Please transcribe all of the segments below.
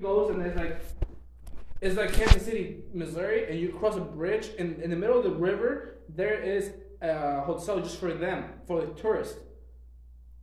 goes and it's like it's like Kansas City, Missouri, and you cross a bridge, and in the middle of the river there is a hotel just for them, for the tourists.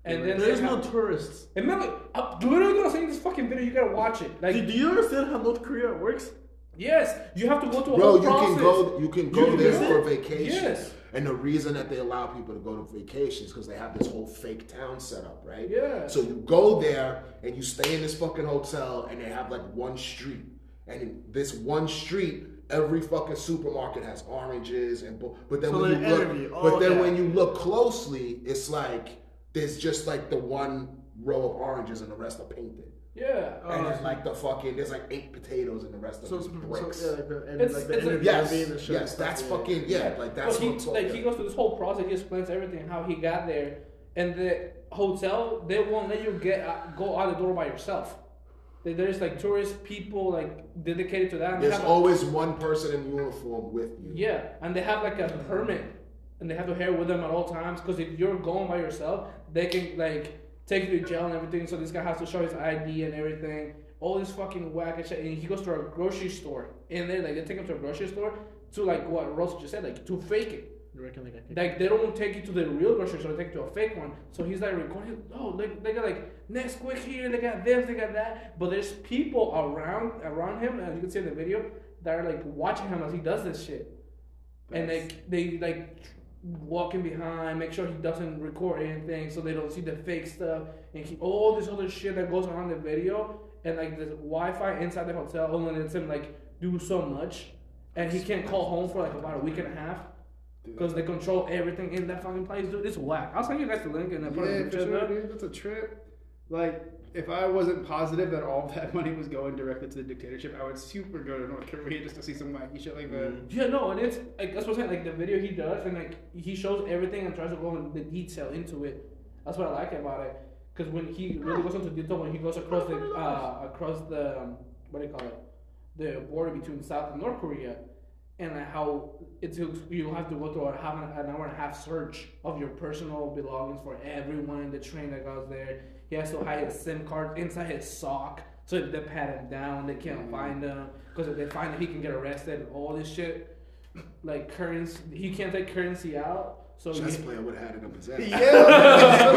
And then There's no have- tourists. And remember, uh, I'm literally gonna say this fucking video. You gotta watch it. Like, Do, do you understand how North Korea works? yes, you have to go to a Bro, whole you process. can go. You can go can there visit? for vacation. Yes. And the reason that they allow people to go to vacations because they have this whole fake town set up, right? Yeah. So you go there and you stay in this fucking hotel, and they have like one street, and in this one street. Every fucking supermarket has oranges and bu- but then So when you look, Oh, but then okay. when you look closely, it's like there's just like the one row of oranges and the rest are painted. Yeah. and Oh, then like the fucking there's like eight potatoes and the rest of So, it's so bricks. yeah, like the, and It's- like the it's a- yes, being the show yes, that's yeah. fucking yeah. Like that's But he, what I'm like he goes through this whole process. He explains everything how he got there, and the hotel they won't let you get out, go out the door by yourself. There- There's like tourist people like dedicated to that. And There's have a- always one person in uniform with you. yeah, and they have like a mm. permit, and they have to have with them at all times. Because if you're going by yourself, they can like take you to jail and everything. So this guy has to show his ID and everything. All this fucking whack and shit. And he goes to a grocery store, and they like they take him to a grocery store to like what Ross just said, like to fake it. You reckon like Like they don't take you to the real grocery store, they take you to a fake one. So he's like recording. Oh, they, they got like next quick here, they got this, they got that. But there's people around around him, as you can see in the video, that are like watching him as he does this shit, and like they like walking behind, make sure he doesn't record anything, so they don't see the fake stuff, and he, all this other shit that goes on in the video, and like the Wi-Fi inside the hotel only lets him like do so much, and he can't call home for like about a week and a half. Because they control everything in that fucking place, dude. It's whack. I'll send you guys the link and then put it in the sure, dude. That's a trip. Like, if I wasn't positive that all that money was going directly to the dictatorship, I would super go to North Korea just to see some wacky shit like that. Yeah, no, and it's like that's what I'm saying. Like the video he does, and like he shows everything and tries to go in the detail into it. That's what I like about it. Because when he really goes into detail, when he goes across the uh, across the um, what do you call it, the border between South and North Korea, and like how it's you have to go through a half an, an hour and a half search of your personal belongings for everyone in the train that goes there. He has to hide his SIM card inside his sock. So if they pat him down, they can't mm. find him. Because if they find him, he can get arrested. And all this shit, like currency, he can't take currency out. So Chess you- player would have had it up his ass. yeah,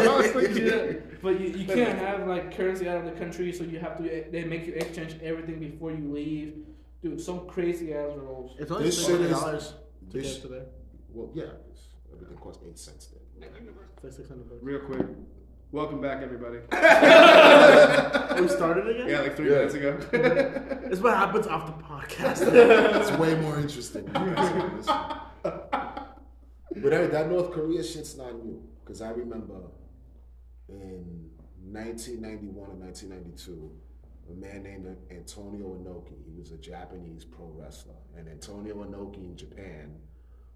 but you, you can't have like currency out of the country, so you have to. They make you exchange everything before you leave. Dude, some crazy ass rules. It's only This six shit is- dollars to this- get to there. Well, yeah, it's- everything costs eight cents then. Like six hundred bucks. Real quick. Welcome back, everybody. we started again. Yeah, like three Yeah. minutes ago. It's what happens off the podcast. It's way more interesting. but hey, that North Korea shit's not new because I remember in 1991 or 1992, a man named Antonio Inoki. He was a Japanese pro wrestler, and Antonio Inoki in Japan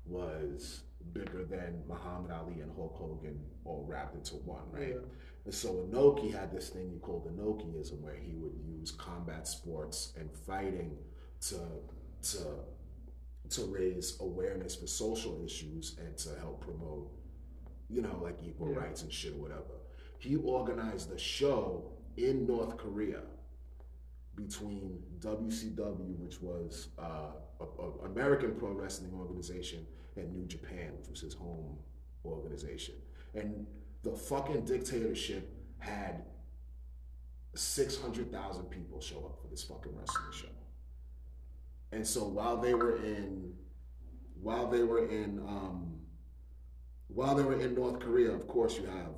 was bigger than Muhammad Ali and Hulk Hogan all wrapped into one, right? And so Inoki had this thing he called Inokiism, where he would use combat sports and fighting to to to raise awareness for social issues and to help promote, you know, like equal rights and shit or whatever. He organized a show in North Korea between WCW, which was uh, an American pro wrestling organization, and New Japan, which was his home organization. And the fucking dictatorship had 600,000 people show up for this fucking wrestling show. And so while they were in, while they were in, um, while they were in North Korea, of course, you have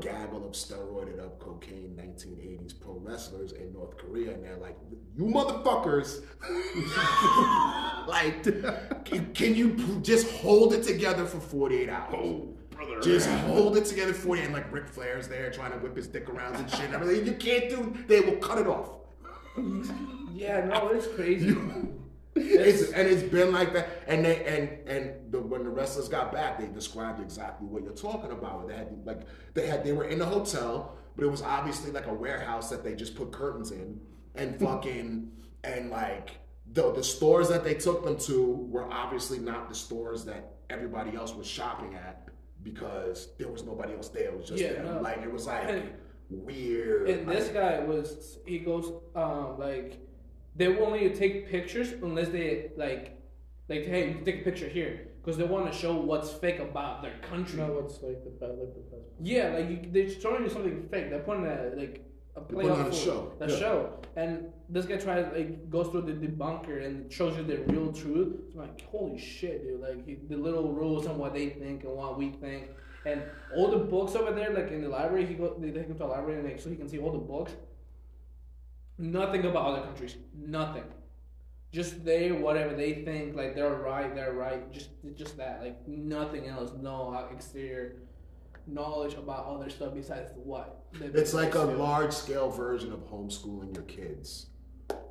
gaggle of steroided up cocaine 1980s pro wrestlers in North Korea, and they're like, "You motherfuckers, like, can, can you just hold it together for 48 hours? oh, brother. Just hold it together for you. And like Ric Flair's there trying to whip his dick around and shit and everything. You can't do, they will cut it off. Yeah, no, it's crazy. It's, and it's been like that. And they and and the, when the wrestlers got back, they described exactly what you're talking about. They had like they had they were in the hotel, but it was obviously like a warehouse that they just put curtains in and fucking and like the the stores that they took them to were obviously not the stores that everybody else was shopping at because there was nobody else there. It was just Yeah, them. no. Like it was like And- weird. And this guy was he goes um like they will only take pictures unless they like like hey you take a picture here because they want to show what's fake about their country. You know what's like the best, like the best. Yeah, like you, they're showing you something fake. They're putting a like a They're play putting on a show. a Yeah. show, and this guy tries like goes through the debunker and shows you the real truth. It's like holy shit, dude! Like he, the little rules on what they think and what we think, and all the books over there, like in the library, he go they take him to a library and like so he can see all the books. Nothing about other countries, nothing. Just they whatever they think like they're right, they're right. Just just that, like nothing else. No uh, exterior knowledge about other stuff besides what. It's like a they- large scale version of homeschooling your kids.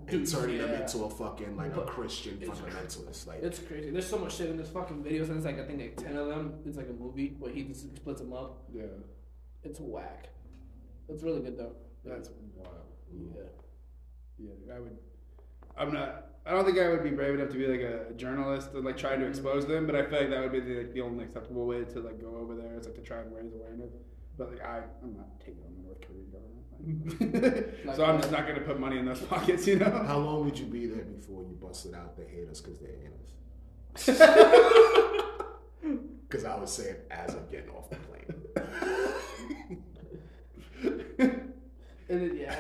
And Dude, turning them into a fucking like a Christian it's fundamentalist. Like It's crazy. There's so much shit in this fucking videos, and it's like I think like ten of them. It's like a movie where he just splits them up. Yeah, It's whack. It's really good though. that's wild. Yeah. Yeah, I would. I'm not. I don't think I would be brave enough to be like a journalist and like trying to expose them. But I feel like that would be the, like, the only acceptable way to like go over there is like to try and raise awareness. But like I, I'm not taking on the North Korean government. so I'm just not gonna put money in those pockets, you know. how long would you be there before you busted out the haters because they hate us? Because I was saying as I'm getting off the plane. And it, yeah.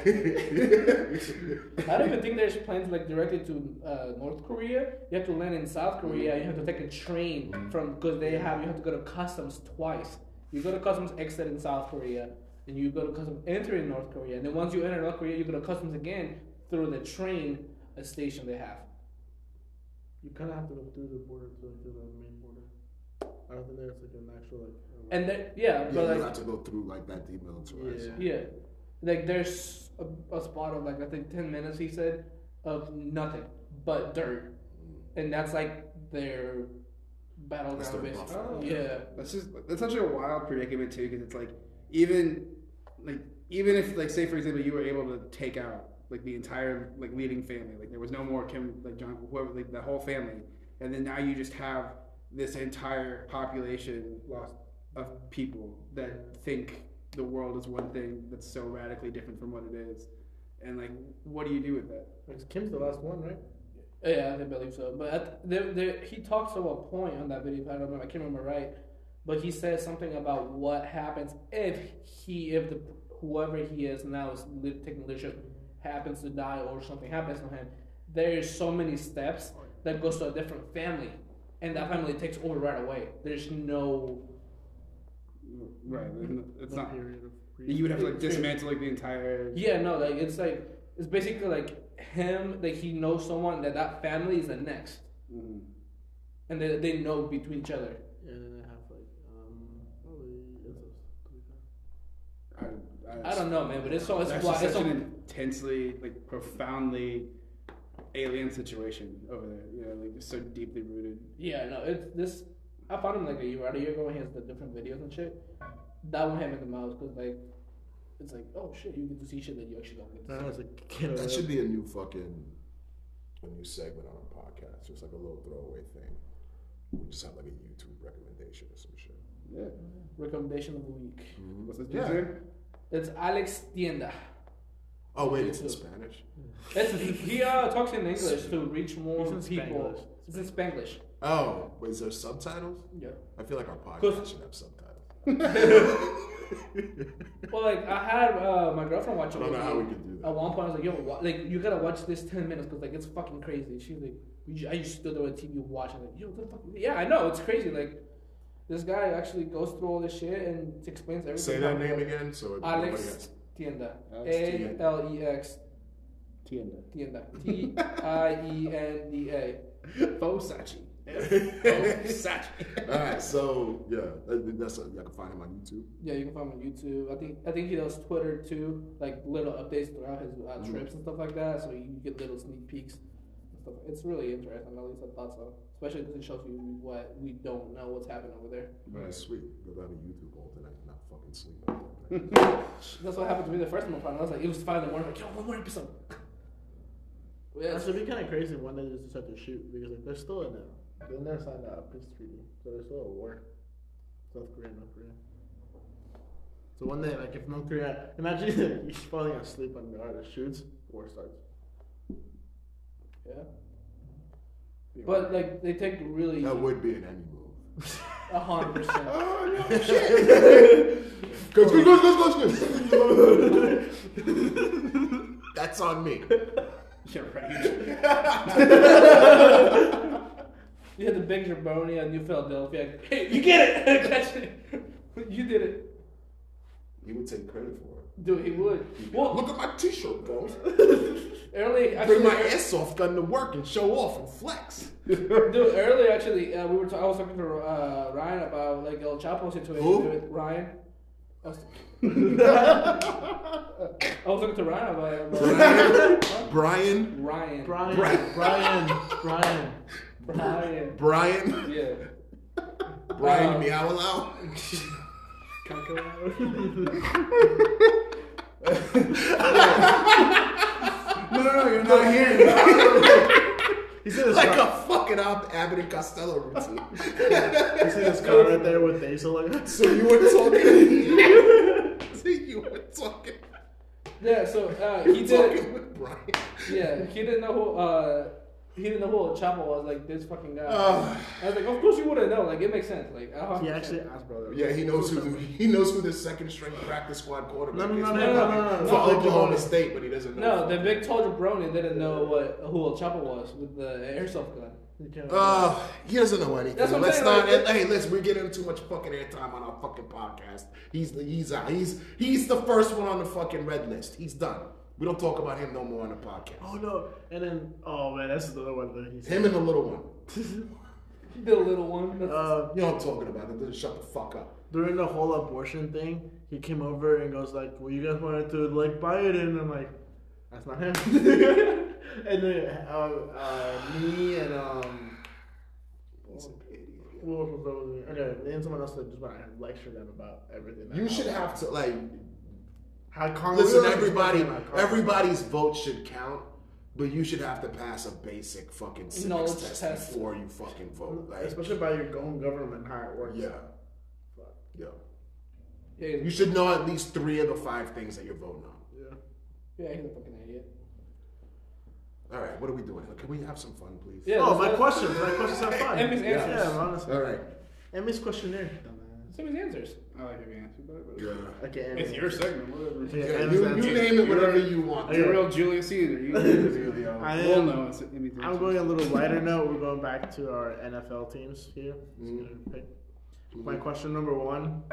I don't even think there's planes like directly to uh, North Korea. You have to land in South Korea. You have to take a train from because they have you have to go to customs twice. You go to customs exit in South Korea, and you go to customs enter in North Korea. And then once you enter North Korea, you go to customs again through the train a station they have. You kind of have to go through the border to like, to the main border. I don't think there's like an actual like. uh, And then yeah, Yeah, but you like have to go through like that demilitarized. Yeah. Yeah, like there's a, a spot of like I think ten minutes he said of nothing but dirt, and that's like their That's battleground their basically. buffer. Oh. Yeah, That's just that's such a wild predicament too, because it's like even like even if like say for example you were able to take out like the entire like leading family, like there was no more Kim like John whoever like the whole family, and then now you just have this entire population lost of people that think the world is one thing that's so radically different from what it is, and like what do you do with that? Like, Kim's the last one, right? yeah, I believe so. But at, there, there, he talks to a point on that video. I don't remember. I can't remember right, but he says something about what happens if he, if the whoever he is now is li- taking leadership happens to die or something happens to him. There's so many steps that goes to a different family, and that family takes over right away. There's no Right, and it's not. period of. You would have to like dismantle like the entire. Yeah, no, like it's like it's basically like him. Like he knows someone that that family is the next, Mhm. and they they know between each other. Yeah, and then they have like um probably incest. To be fair. I, I don't know, man, but it's so it's That's why just it's such so, an intensely, like, profoundly alien situation over there. You know, like just so deeply rooted. yeah, no, it's this. I found him like a year, about a year ago. When he has the different videos and shit. That one hit me in the mouth because like it's like oh shit, you get to see shit that you actually don't get to know see. it's like kid That should be a new fucking a new segment on our podcast, just like a little throwaway thing. We just have like a YouTube recommendation or some shit. Yeah. Recommendation of the week. What's this Yeah. dude's? It's Alex Tienda. Oh wait, it's in Spanish. It's, he uh, talks in English to reach more people. Spanglish. It's in Spanglish. Oh, wait, is there subtitles? Yeah. I feel like our podcast should have subtitles. Well, like I had uh, my girlfriend watch it. I it. don't know how we can do that. At one point, I was like, "Yo, wa- like you gotta watch this ten minutes because like it's fucking crazy." She's like, we "I used to stood there on TV watching like, yo, the fuck?" Yeah, I know it's crazy. Like this guy actually goes through all this shit and explains everything. Say that name again, so nobody Alex. Tienda. Alex A Tienda. L E X Tienda. Tienda. T I E N D A. Fosachi. Fosachi. All right, so yeah, that- that's a, I can find him on YouTube. Yeah, you can find him on YouTube. I think I think he does Twitter too, like little updates throughout his uh, Mhm. trips and stuff like that. So you get little sneak peeks and stuff. It's really interesting. At least I thought so. Especially because it shows you what we don't know what's happening over there. Right. Sweet. Go down to YouTube all tonight, not fucking sleep. That's what happened to me the first time I found. I was like, it was five in the morning. Like, yo, one more episode. Yeah, That should be kind of crazy when they just decide to shoot because like they're still in a they never signed a peace treaty, so there's still a war. South Korea, North Korea. So one day, like if North Korea, imagine he's falling asleep on the artist shoots, war starts. Yeah. But like they take really That would be an Emmy move. a hundred percent. Oh no shit! Goes, goes, goes, goes, goes, goes. That's on me. Yeah, right. You had the big jabroni on New Philadelphia. Hey, you get it! Catch it. You did it. He would take credit for it. Dude, he would. Well, Look at my T-shirt, bro. early actually, Bring my ass off, gun to work and show off and flex. dude, earlier actually, uh, we were. ta- I was talking to uh, Ryan about like El Chapo situation Who? with Ryan. I was, I was talking to Ryan about it. About Brian, Ryan. Brian, Brian. Brian, Brian. Brian. Brian, Yeah. Brian Uh, Meow Loud. No, no, no, you're not hearing. He said his Like car, a fucking Ab- Abbott and Costello routine. you see this car right there with Diesel like So you were talking. so you were talking. Yeah. So uh, You he did. talking with Brian. Yeah, he didn't know who. Uh, he didn't know who El Chapo was. Like this fucking guy. Uh, I was like, of course you wouldn't know. Like it makes sense. Like a hundred He actually asked brother. yeah, he knows who the, he knows who the second string practice squad quarterback No, no, is. no, no, no, no, no, For no. Oklahoma State, but he doesn't know. No, the big tall jabroni didn't know what who El Chapo was with the airsoft gun. He Uh, he doesn't know anything. That's what I'm let's saying, not. like- hey, let's. We're getting too much fucking airtime on our fucking podcast. He's he's out. He's he's the first one on the fucking red list. He's done. We don't talk about him no more on the podcast. oh no! And then oh man, that's the other one that he said. Him and the little one. The little one. Uh, You know what I'm talking about. Then shut the fuck up. during the whole abortion thing, he came over and goes like, "Well, you guys wanted to like Biden," I'm like, "That's not him." and then uh, uh, me and um, He's an idiot. who else was over there? Okay, and someone else that just want to lecture them about everything. You should happened. have to like How Congress listen. Everybody, talking everybody's vote should count. But you should have to pass a basic fucking civics Knowledge test, test. before you fucking vote. Like, especially by your own government, how it works. yeah, yeah. yeah, You should know at least three of the five things that you're voting on. Yeah. yeah, he's a fucking idiot. All right, what are we doing? Can we have some fun, please? Yeah. oh, my what- questions. My questions are fun. Emmy's yeah, answers. yeah, honestly. All right. Emmy's questionnaire. Some as answers. I like every answer, but but- Yeah. Okay, Emmy. it's your segment, whatever. Yeah, Yeah, you, you name it whatever you want. You're a real Julius Caesar. You Emilio. I We'll am- know it's Emmy's I'm going a little lighter note. We're going back to our NFL teams here. Mhm. My question number one: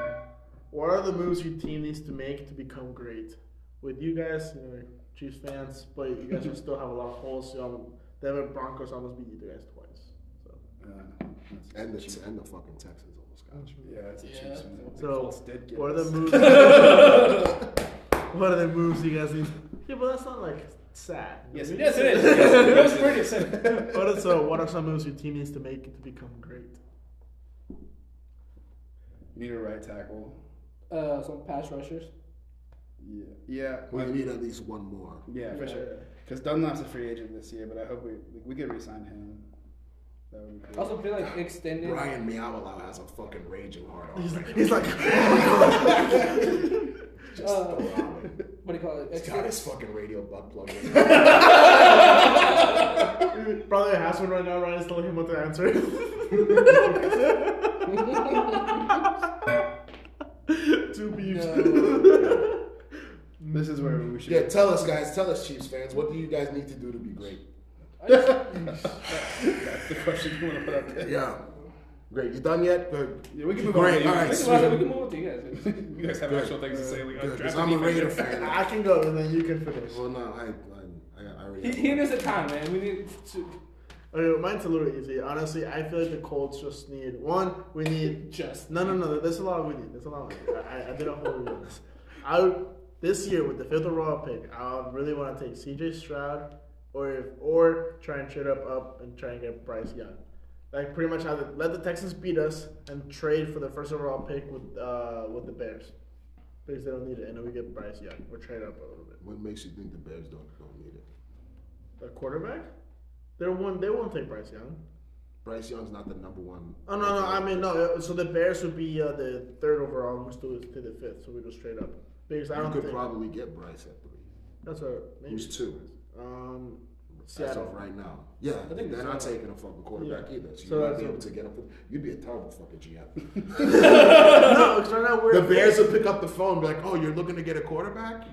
What are the moves your team needs to make to become great? With you guys, you know, Chiefs fans, but you guys will still have a lot of holes. You almost, Denver Broncos almost beat you guys twice. So, Uh, that's- And the and the fucking Texans almost got you. yeah, it's a Yeah. Chiefs one. The So, Colts did get what are the moves? what are the moves you guys need? Yeah, but that's not like sad. Yes, You it? Yes, it is. Yes, it was pretty sad. What are, so, what are some moves your team needs to make to become great? Need a right tackle. Uh, some pass rushers. Yeah, yeah, We I- need at least one more. yeah, for Yeah. sure. Because Dunlap's a free agent this year, but I hope we like, we could re-sign him. That would be I cool. Also feel like extended. Brian Meow has a fucking raging heart on. He's right like, he's like, Just Uh. What do you call it? He's got Extend, his fucking radio butt plugged in. probably has one right now. Ryan's telling him what to answer. Two beefs. This is where we should. yeah, tell us, guys. Tell us, Chiefs fans. What do you guys need to do to be great? I just- That's the question you want to put up there. Yeah. Great. You done yet? Good. Yeah, we can move Great. on. All right. Think sweet. we can move on to you guys. You guys have Good. actual things to say. Like, Good, 'cause draft I'm a. Raider fan. I can go and then you can finish. Well, no, I, I, I, I already. He, he needs the time, man. We need to Okay, mine's a little easy. Honestly, I feel like the Colts just need one. We need just. no, no, no. There's a lot we need. There's a lot. We need. I, I did a whole review on this. I this year with the fifth overall pick, I really want to take C.J. Stroud, or if, or try and trade up up and try and get Bryce Young. Like pretty much the, let the Texans beat us and trade for the first overall pick with uh with the Bears because they don't need it, and then we get Bryce Young or trade up a little bit. What makes you think the Bears don't don't need it? The quarterback, they one they won't take Bryce Young. Bryce Young's not the number one. Oh no, no. I mean no. uh, So the Bears would be uh, the third overall, and we still to the fifth. So we go straight up. Because I you don't could think probably get Bryce at three. that's a maybe. Who's two? Um, Seattle. right now. Yeah, I think they're not taking a fucking quarterback Yeah. either. So you So might be able to get him. You'd be a terrible fucking GM. no, because right now we're the Bears would pick up the phone and be like, "Oh, you're looking to get a quarterback?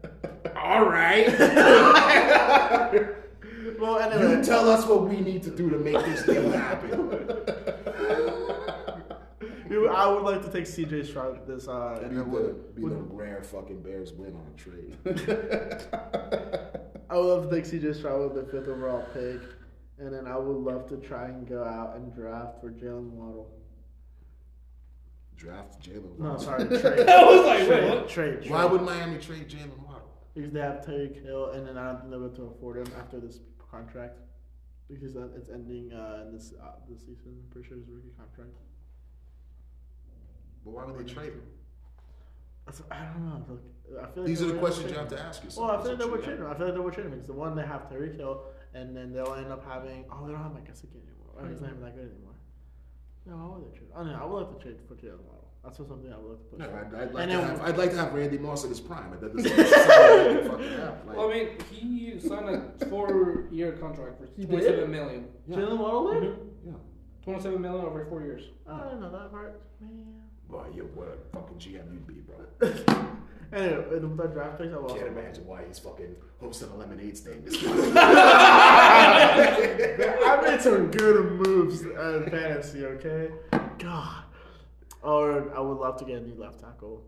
All right. Well, You anyway, tell us what we need to do to make this deal happen." I would like to take CJ Stroud this. Uh, Be the, would, be the rare fucking Bears win on a trade. I would love to take CJ Stroud with the fifth overall pick, and then I would love to try and go out and draft for Jalen Waddle. Draft Jalen. No, sorry, trade. I was like, wait, trade, what? trade, trade. Why would Miami trade Jalen Waddle? Because they have Tyreek Hill, and then I don't think they're able to afford him after this contract. Because it's ending uh, in this uh, this season. I'm pretty sure his rookie contract. But why would they trade him? That's- I don't know. Like, I feel like These are the questions you have to ask yourself. Well, I feel like they were GM. trading him. I feel like they were trading him because the one they have Tyreek Hill, and then they'll end up having oh they don't have Mike Gesicki anymore. Oh, he's not even that good anymore. No, why would they trade? Oh no, I would like to trade for Jalen Waddle. That's just something I would like to push. No. I'd, I'd, like And to then- have, I'd like to have Randy Moss at his prime. That doesn't necessarily fucking happen. Like, Well, I mean, he signed a four-year contract for He did? twenty-seven million. yeah, Jalen Waddle did? Mm-hmm, yeah. Twenty-seven million over four years. Oh, I didn't know that part. Man. Boy, you what a fucking GM you'd be, bro. Anyway, with the draft picks, I will Can't imagine why he's fucking hosting a lemonade stand. This I made some good moves in fantasy, okay? God. Or I would love to get a new left tackle,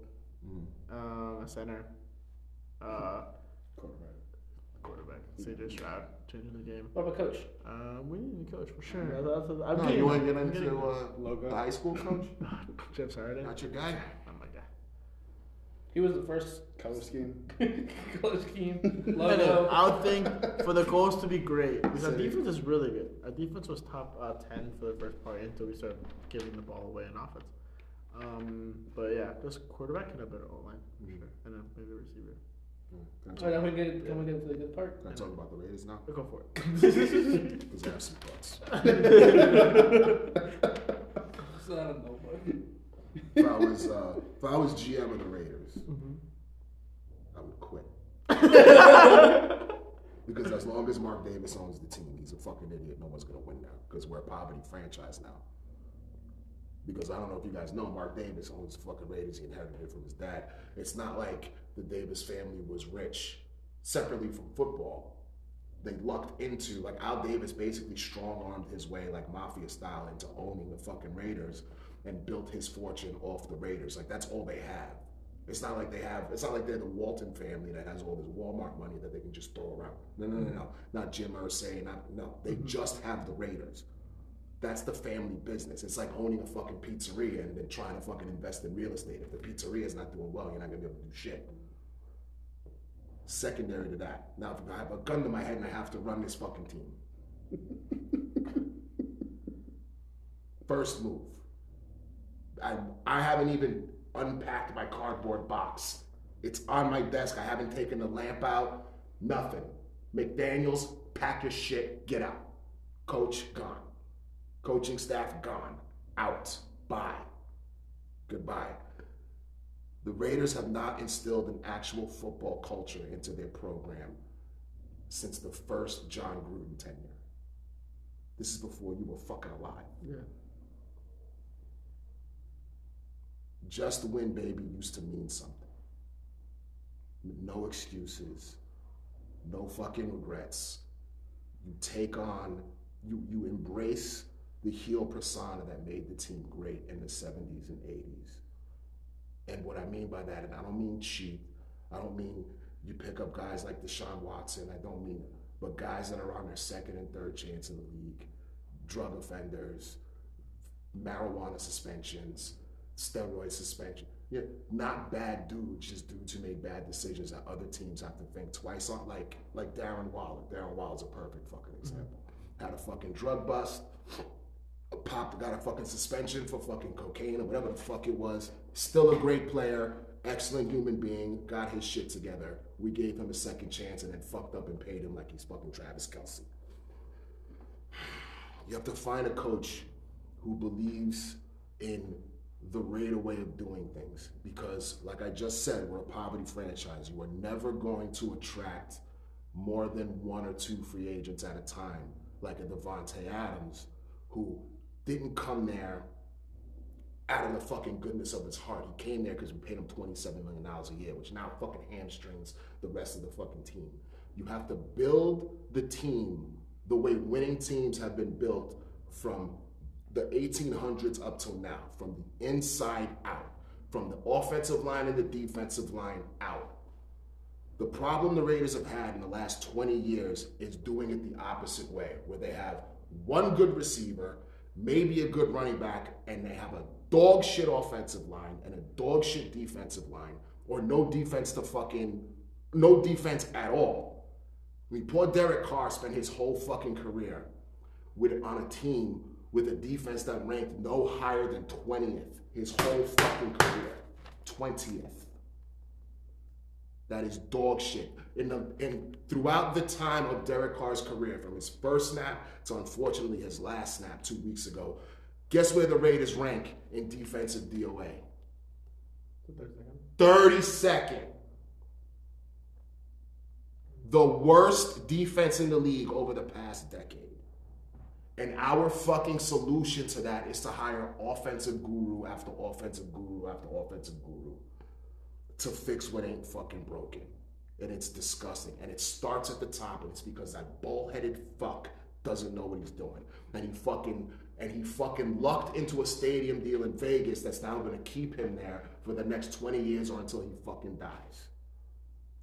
Mm. um, a center, uh, quarterback, CJ Stroud, changing the game. What about coach? Um, we need a new coach for sure. That's, that's, I'm No, getting- you want to get into getting- uh, Logo. the high school coach? Jeff Saturday. Not your guy. Oh my god. He was the first Color scheme. color scheme Anyway, logo. I would think for the goals to be great because our defense is really good. Our defense was top uh, ten for the first part until we started giving the ball away in offense. Um, but yeah, just quarterback and a better O line for Mhm. sure, and then maybe a receiver. Can I All right, talk, now we get can we get to the good part? can I talk about the Raiders now? Go for it. Because I have some thoughts. So, I don't know. But If I was uh, if I was GM of the Raiders, Mhm. I would quit. because as long as Mark Davis owns the team, he's a fucking idiot. No one's gonna win now because we're a poverty franchise now. Because I don't know if you guys know, Mark Davis owns the fucking Raiders. He inherited it from his dad. It's not like the Davis family was rich separately from football. They lucked into like Al Davis basically strong armed his way like mafia style into owning the fucking Raiders and built his fortune off the Raiders. Like that's all they have. It's not like they have. It's not like they're the Walton family that has all this Walmart money that they can just throw around. No, no, no, no. Not Jim Irsay. Not no. They mm-hmm. just have the Raiders. That's the family business. It's like owning a fucking pizzeria and then trying to fucking invest in real estate. If the pizzeria is not doing well, you're not gonna be able to do shit. Secondary to that, now if I have a gun to my head and I have to run this fucking team. First move. I I haven't even unpacked my cardboard box. It's on my desk. I haven't taken the lamp out. Nothing. McDaniels, pack your shit, get out. Coach gone. Coaching staff gone. Out. Bye. Goodbye. The Raiders have not instilled an actual football culture into their program since the first Jon Gruden tenure. This is before you were fucking alive. Yeah. Just win, baby, used to mean something. No excuses, no fucking regrets. You take on, you, you embrace the heel persona that made the team great in the 70s and 80s. And what I mean by that, and I don't mean cheap, I don't mean you pick up guys like Deshaun Watson, I don't mean, but guys that are on their second and third chance in the league, drug offenders, marijuana suspensions, steroid suspension. Yeah, not bad dudes, just dudes who made bad decisions that other teams have to think twice on. Like like Darren Waller. Darren Waller's a perfect fucking mm-hmm. example. Had a fucking drug bust, popped got a fucking suspension for fucking cocaine or whatever the fuck it was. Still a great player, excellent human being, got his shit together. We gave him a second chance and then fucked up and paid him like he's fucking Travis Kelce. you have to find a coach who believes in the Raider way of doing things. Because, like I just said, we're a poverty franchise. You are never going to attract more than one or two free agents at a time, like a Davante Adams, who didn't come there out of the fucking goodness of his heart. He came there because we paid him $27 million a year, which now fucking hamstrings the rest of the fucking team. You have to build the team the way winning teams have been built from the 1800s up till now, from the inside out, from the offensive line and the defensive line out. The problem the Raiders have had in the last 20 years is doing it the opposite way, where they have one good receiver, maybe a good running back, and they have a dog shit offensive line and a dog shit defensive line, or no defense to fucking, no defense at all. I mean, poor Derek Carr spent his whole fucking career with on a team with a defense that ranked no higher than 20th his whole fucking career. 20th. That is dog shit. In the in throughout the time of Derek Carr's career, from his first snap to unfortunately his last snap two weeks ago, guess where the Raiders rank in defensive DVOA? 32nd. The worst defense in the league over the past decade. And our fucking solution to that is to hire offensive guru after offensive guru after offensive guru to fix what ain't fucking broken. And it's disgusting. And it starts at the top, and it's because that bullheaded fuck doesn't know what he's doing. And he fucking and he fucking lucked into a stadium deal in Vegas that's now gonna keep him there for the next 20 years or until he fucking dies.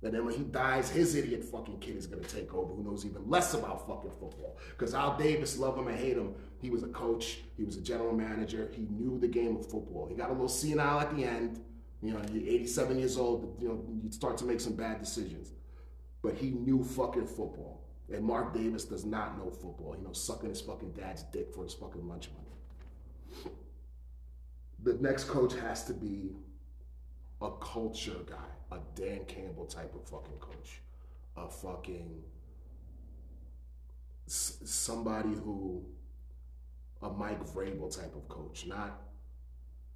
And then when he dies, his idiot fucking kid is gonna take over who knows even less about fucking football. Because Al Davis, love him or hate him, he was a coach, he was a general manager, he knew the game of football. He got a little senile at the end. You know, you're 87 years old, you know, you start to make some bad decisions. But he knew fucking football. And Mark Davis does not know football. You know, sucking his fucking dad's dick for his fucking lunch money. The next coach has to be a culture guy, a Dan Campbell type of fucking coach, a fucking somebody who, a Mike Vrabel type of coach, not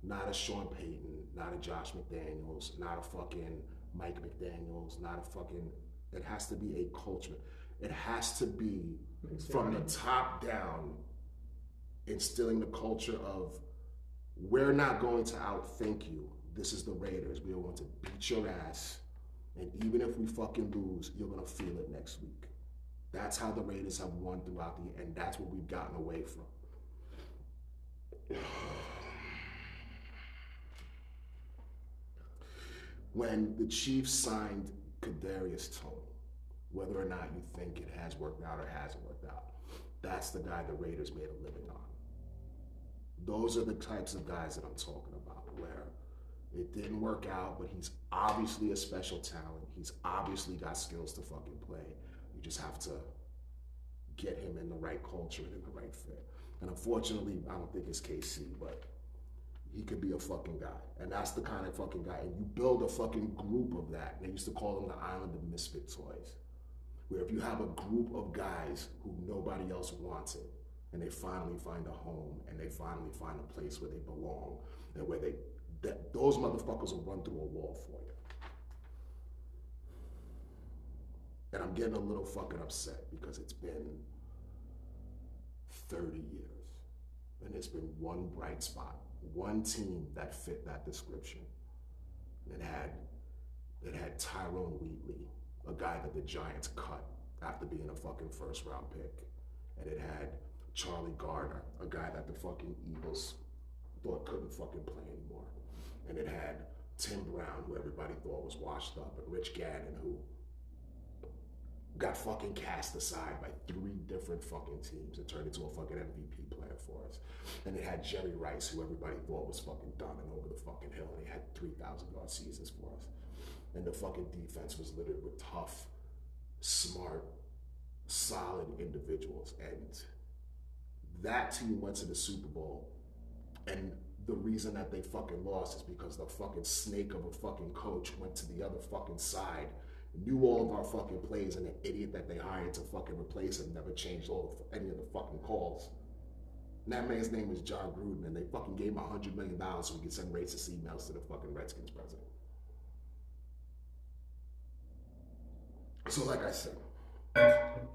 not a Sean Payton, not a Josh McDaniels, not a fucking Mike McDaniels, not a fucking. It has to be a culture. It has to be from the top down, instilling the culture of we're not going to outthink you. This is the Raiders. We are going to beat your ass. And even if we fucking lose, you're going to feel it next week. That's how the Raiders have won throughout the and that's what we've gotten away from. When the Chiefs signed Kadarius Toney, whether or not you think it has worked out or hasn't worked out, that's the guy the Raiders made a living on. Those are the types of guys that I'm talking about, where it didn't work out, but he's obviously a special talent. He's obviously got skills to fucking play. You just have to get him in the right culture and in the right fit. And unfortunately, I don't think it's KC, but he could be a fucking guy. And that's the kind of fucking guy. And you build a fucking group of that. They used to call them the Island of Misfit Toys. Where if you have a group of guys who nobody else wants it, and they finally find a home, and they finally find a place where they belong, and where they, that, those motherfuckers will run through a wall for you. And I'm getting a little fucking upset because it's been 30 years. And it's been one bright spot, one team that fit that description. It had it had Tyrone Wheatley, a guy that the Giants cut after being a fucking first round pick. And it had Charlie Garner, a guy that the fucking Eagles thought couldn't fucking play anymore. And it had Tim Brown, who everybody thought was washed up, and Rich Gannon, who got fucking cast aside by three different fucking teams and turned into a fucking MVP player for us. And it had Jerry Rice, who everybody thought was fucking done and over the fucking hill, and he had 3,000 yard seasons for us. And the fucking defense was littered with tough, smart, solid individuals. And that team went to the Super Bowl, and the reason that they fucking lost is because the fucking snake of a fucking coach went to the other fucking side knew all of our fucking plays, and the idiot that they hired to fucking replace him never changed all of, any of the fucking calls. And that man's name is Jon Gruden, and they fucking gave him a hundred million dollars so he could send racist emails to the fucking Redskins president. So, like I said,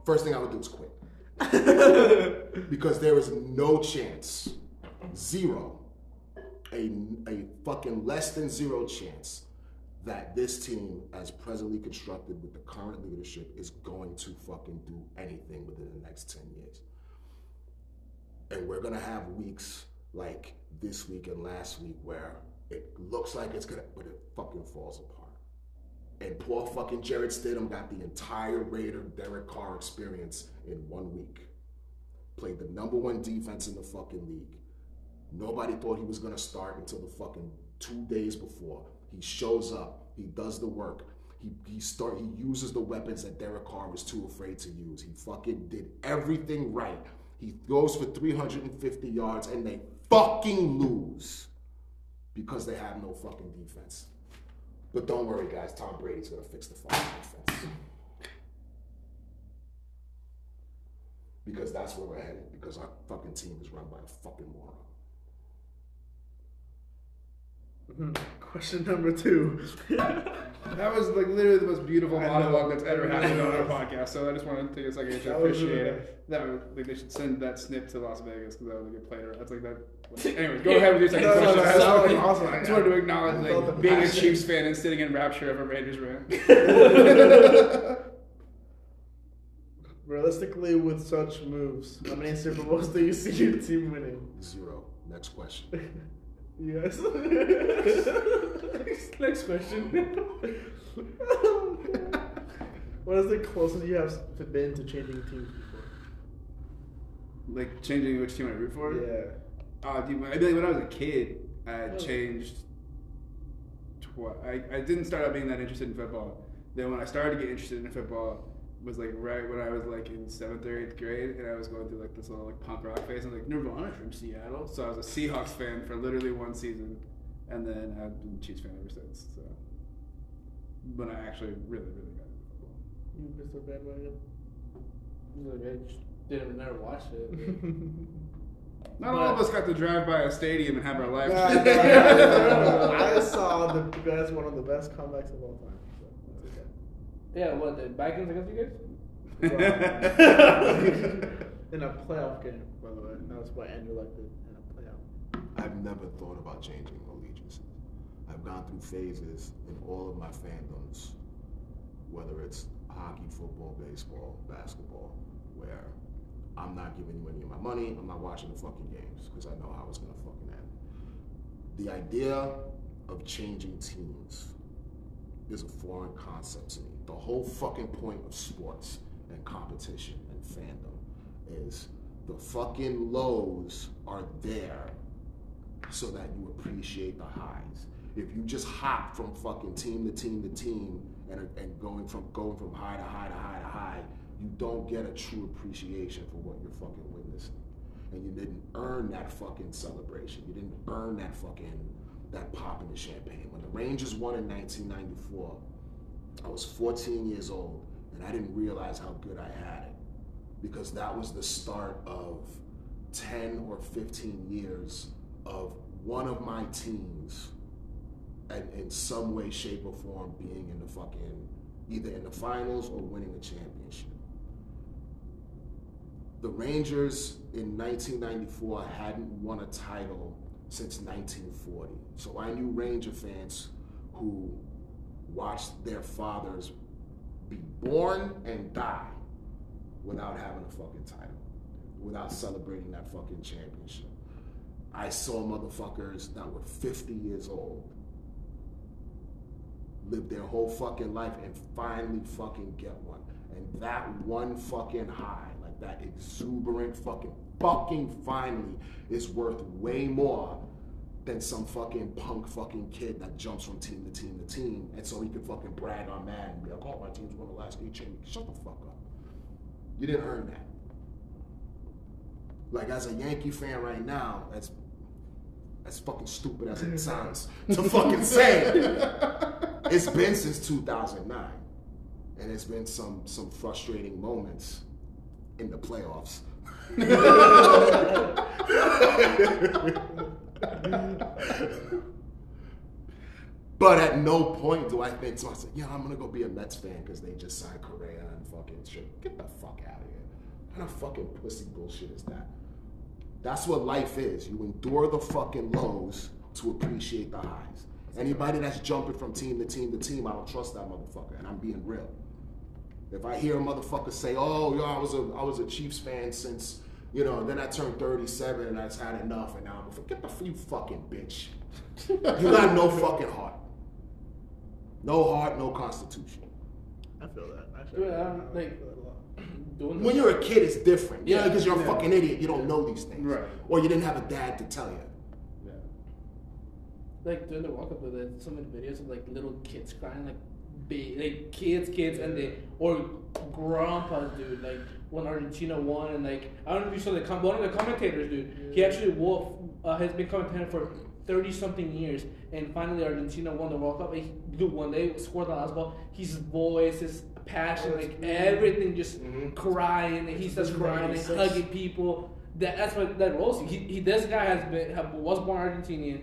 first thing I would do is quit. because there is no chance, zero, a, a fucking less than zero chance that this team, as presently constructed with the current leadership, is going to fucking do anything within the next 10 years. And we're gonna have weeks like this week and last week where it looks like it's gonna, but it fucking falls apart. And poor fucking Jarrett Stidham got the entire Raider Derek Carr experience in one week. Played the number one defense in the fucking league. Nobody thought he was gonna start until the fucking two days before. He shows up, he does the work. He, he start he uses the weapons that Derek Carr was too afraid to use. He fucking did everything right. He goes for 350 yards and they fucking lose because they have no fucking defense. But don't worry, guys. Tom Brady's gonna fix the fucking defense. Because that's where we're headed. Because our fucking team is run by a fucking moron. Mm-hmm. Question number two. That was like literally the most beautiful monologue that's ever happened on our podcast. So I just want to take a second to That appreciate it. That was, like they should send that snip to Las Vegas because that was a good play. That's like that. Anyway, go ahead with your second No, no, question. no, I just that wanted- awesome. I just wanted to acknowledge like the being a. Chiefs fan and sitting in rapture of a Raiders rant. Realistically, with such moves, how many Super Bowls do you see your team winning? Zero. Next question. Yes. Next question. what is the closest you have been to changing teams before? like changing which team I root for. Yeah. Uh, dude, when I, when I was a kid, I Oh. changed. Twi- I, I didn't start out being that interested in football. Then when I started to get interested in football, was like right when I was like in seventh or eighth grade, and I was going through like this little like punk rock phase. I'm like Nirvana from Seattle, so I was a Seahawks fan for literally one season, and then I've been a Chiefs fan ever since. So, when I actually really really got into football. You, Mr. Bandwagon. Like, I just didn't never watch it. Not all of us got to drive by a stadium and have our lives. Nah, changed. nah, nah. I saw the best, one of the best comebacks of all time. So that's okay. yeah, what the Vikings against you guys? in a playoff game, by the way. That's why Andrew liked it in a playoff. I've never thought about changing allegiances. I've gone through phases in all of my fandoms, whether it's hockey, football, baseball, basketball, where I'm not giving you any of my money, I'm not watching the fucking games because I know how it's gonna fucking end. The idea of changing teams is a foreign concept to me. The whole fucking point of sports and competition and fandom is the fucking lows are there so that you appreciate the highs. If you just hop from fucking team to team to team and, and going from going from high to high to high to high, you don't get a true appreciation for what you're fucking witnessing. And you didn't earn that fucking celebration. You didn't earn that fucking that pop in the champagne. When the Rangers won in 1994, I was 14 years old and I didn't realize how good I had it because that was the start of 10 or 15 years of one of my teams and in some way, shape, or form being in the fucking either in the finals or winning a championship. The Rangers in 1994 hadn't won a title since 1940. So I knew Ranger fans who watched their fathers be born and die without having a fucking title, without celebrating that fucking championship. I saw motherfuckers that were 50 years old live their whole fucking life and finally fucking get one. And that one fucking high, like that exuberant fucking fucking finally is worth way more than some fucking punk fucking kid that jumps from team to team to team and so he can fucking brag on Madden and be like, oh, my team's won the last eight championships. Shut the fuck up. You didn't earn that. Like as a Yankee fan right now, that's as fucking stupid as it sounds to fucking say. It's been since 2009, and it's been some some frustrating moments in the playoffs. But at no point do I think to myself, yeah, I'm gonna go be a Mets fan because they just signed Correa and fucking shit. Get the fuck out of here. What of fucking pussy bullshit is that? That's what life is. You endure the fucking lows to appreciate the highs. Anybody that's jumping from team to team to team, I don't trust that motherfucker, and I'm being real. If I hear a motherfucker say, "Oh, yo, I was a I was a Chiefs fan since you know," then I turned 37 and I just had enough, and now I'm gonna forget the you fucking bitch. you got no fucking heart, no heart, no constitution. I feel that. Actually, Dude, I I'm, feel like- that a lot. Doing When you're a kid, it's different. Yeah, Yeah, because you're a yeah. fucking idiot. You don't know these things, Right. Or you didn't have a dad to tell you. Yeah. like during the World Cup, there's so many videos of like little kids crying, like big, like kids, kids, and they or grandpas, dude. Like when Argentina won, and like I don't know if you saw the com- one of the commentators, dude. He actually wolf uh, has been commentating for thirty something years, and finally Argentina won the World Cup. And he, dude, when they scored the last ball, his voice, his passion, like everything, just Mhm. crying, and he starts crying and hugging people. That, that's what that rolls. He, he this guy has been have, was born Argentinian.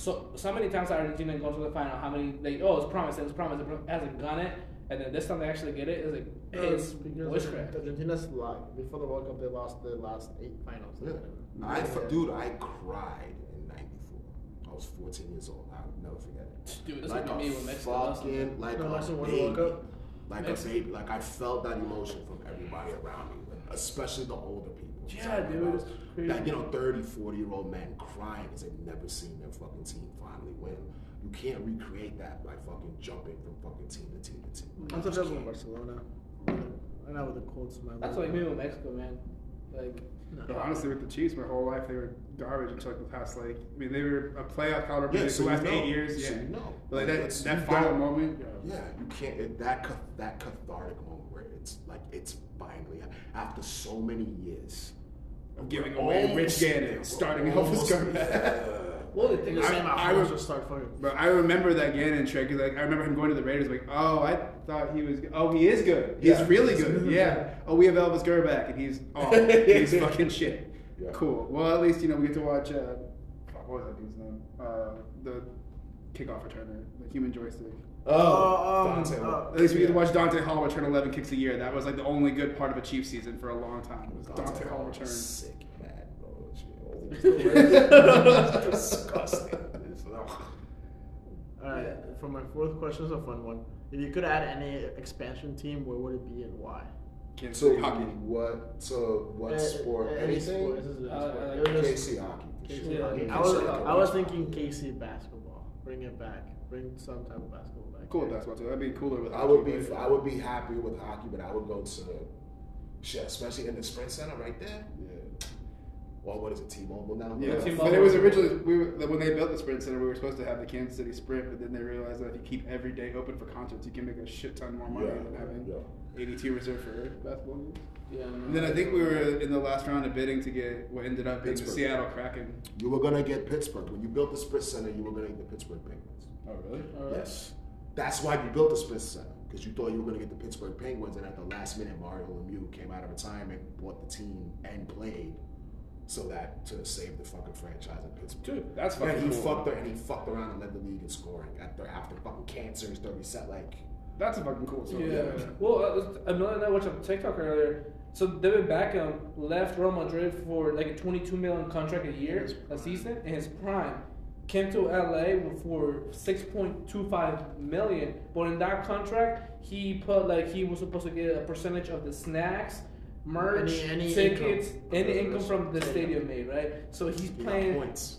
So so many times Argentina go to the final. How many like oh it's promised, it was promised, it hasn't gone it, and then this time they actually get it. It's like it's voice because crack. Argentina's like before the World Cup, they lost the last eight finals. Yeah. I, dude, I cried in '94. I was 14 years old. I'll never forget it. Dude, this like would be me a when Mexico lost. fucking like No, a Mexico World baby. Cup? like Mexico. a baby. Like I felt that emotion from everybody around me, especially the older people. Yeah, Like, dude, I crazy. Like you know, 30, 40 year old men crying because they've never seen their fucking team finally win. You can't recreate that by fucking jumping from fucking team to team to team. I'm You just successful in. Barcelona. I know with the Colts, my That's like me with Mexico, man. Like But honestly, with the Chiefs, my whole life they were garbage until like the past like I mean they were a playoff caliber Yeah, yeah, so the last know. eight years. So yeah, you know. like Like, that it's- that final moment. Yeah, you can't. It, that ca- that cathartic moment where it's like it's finally after so many years Of giving away almost Rich Gannon, starting off his almost comeback. well the thing is I, I- just start fucking. But I remember that Gannon trick. 'cause, Like I remember him going to the Raiders. Like, oh, I thought he was. Good. Oh, he is good. He's Yeah. really good. Yeah. Oh, we have Elvis Grbac, and he's oh, he's fucking shit. Yeah. Cool. Well, at least you know we get to watch. Uh, what was that dude's name? Uh, the kickoff returner, the human joystick. Oh, um, Dante. uh, At least we get to watch Dante Hall return 11 kicks a year. That was like the only good part of a Chiefs season for a long time. Was Dante Hall return. Sick, mad, Disgusting. It's- ugh. All right. For my fourth question is a fun one. If you could add any expansion team, where would it be and why? Kansas So City hockey. what? So what Uh, sport? uh, any Anything? sport. Any Uh, sport. uh, It was just- KC hockey. KC sure. hockey. I was I was thinking KC basketball. Bring it back. Bring some type of basketball back. Cool with basketball too. That'd be cooler with I hockey, would be but- I would be happy with hockey, but I would go to shit, especially in the Sprint Center right there. Yeah. Well, what is it, T-Mobile now? Yeah, T-Mobile. but it was originally we were, when they built the Sprint Center, we were supposed to have the Kansas City Sprint, but then they realized that if you keep every day open for concerts, you can make a shit ton more money Yeah, than having yeah. 82 reserved for basketball games. yeah, And then I think we were in the last round of bidding to get what ended up being the Seattle Kraken. You were gonna get Pittsburgh when you built the Sprint Center. You were gonna get the Pittsburgh Penguins. Oh really? Alright. Yes, that's why you built the Sprint Center because you thought you were gonna get the Pittsburgh Penguins, and at the last minute, Mario Lemieux came out of retirement, bought the team, and played. So that to save the fucking franchise in Pittsburgh. Dude, that's fucking. And he cool. fucked and he fucked around and led the league in scoring after after fucking cancer and stuff. He said like That's a fucking cool story. Yeah. Well, uh, another night I watched on TikTok earlier. So David Beckham left Real Madrid for like a 22 million contract a year, a season, in his prime. Came to LA for 6.25 million, but in that contract he put like he was supposed to get a percentage of the snacks, merch, Any- any tickets, income. any income from the stadium made, right? So he's playing. points.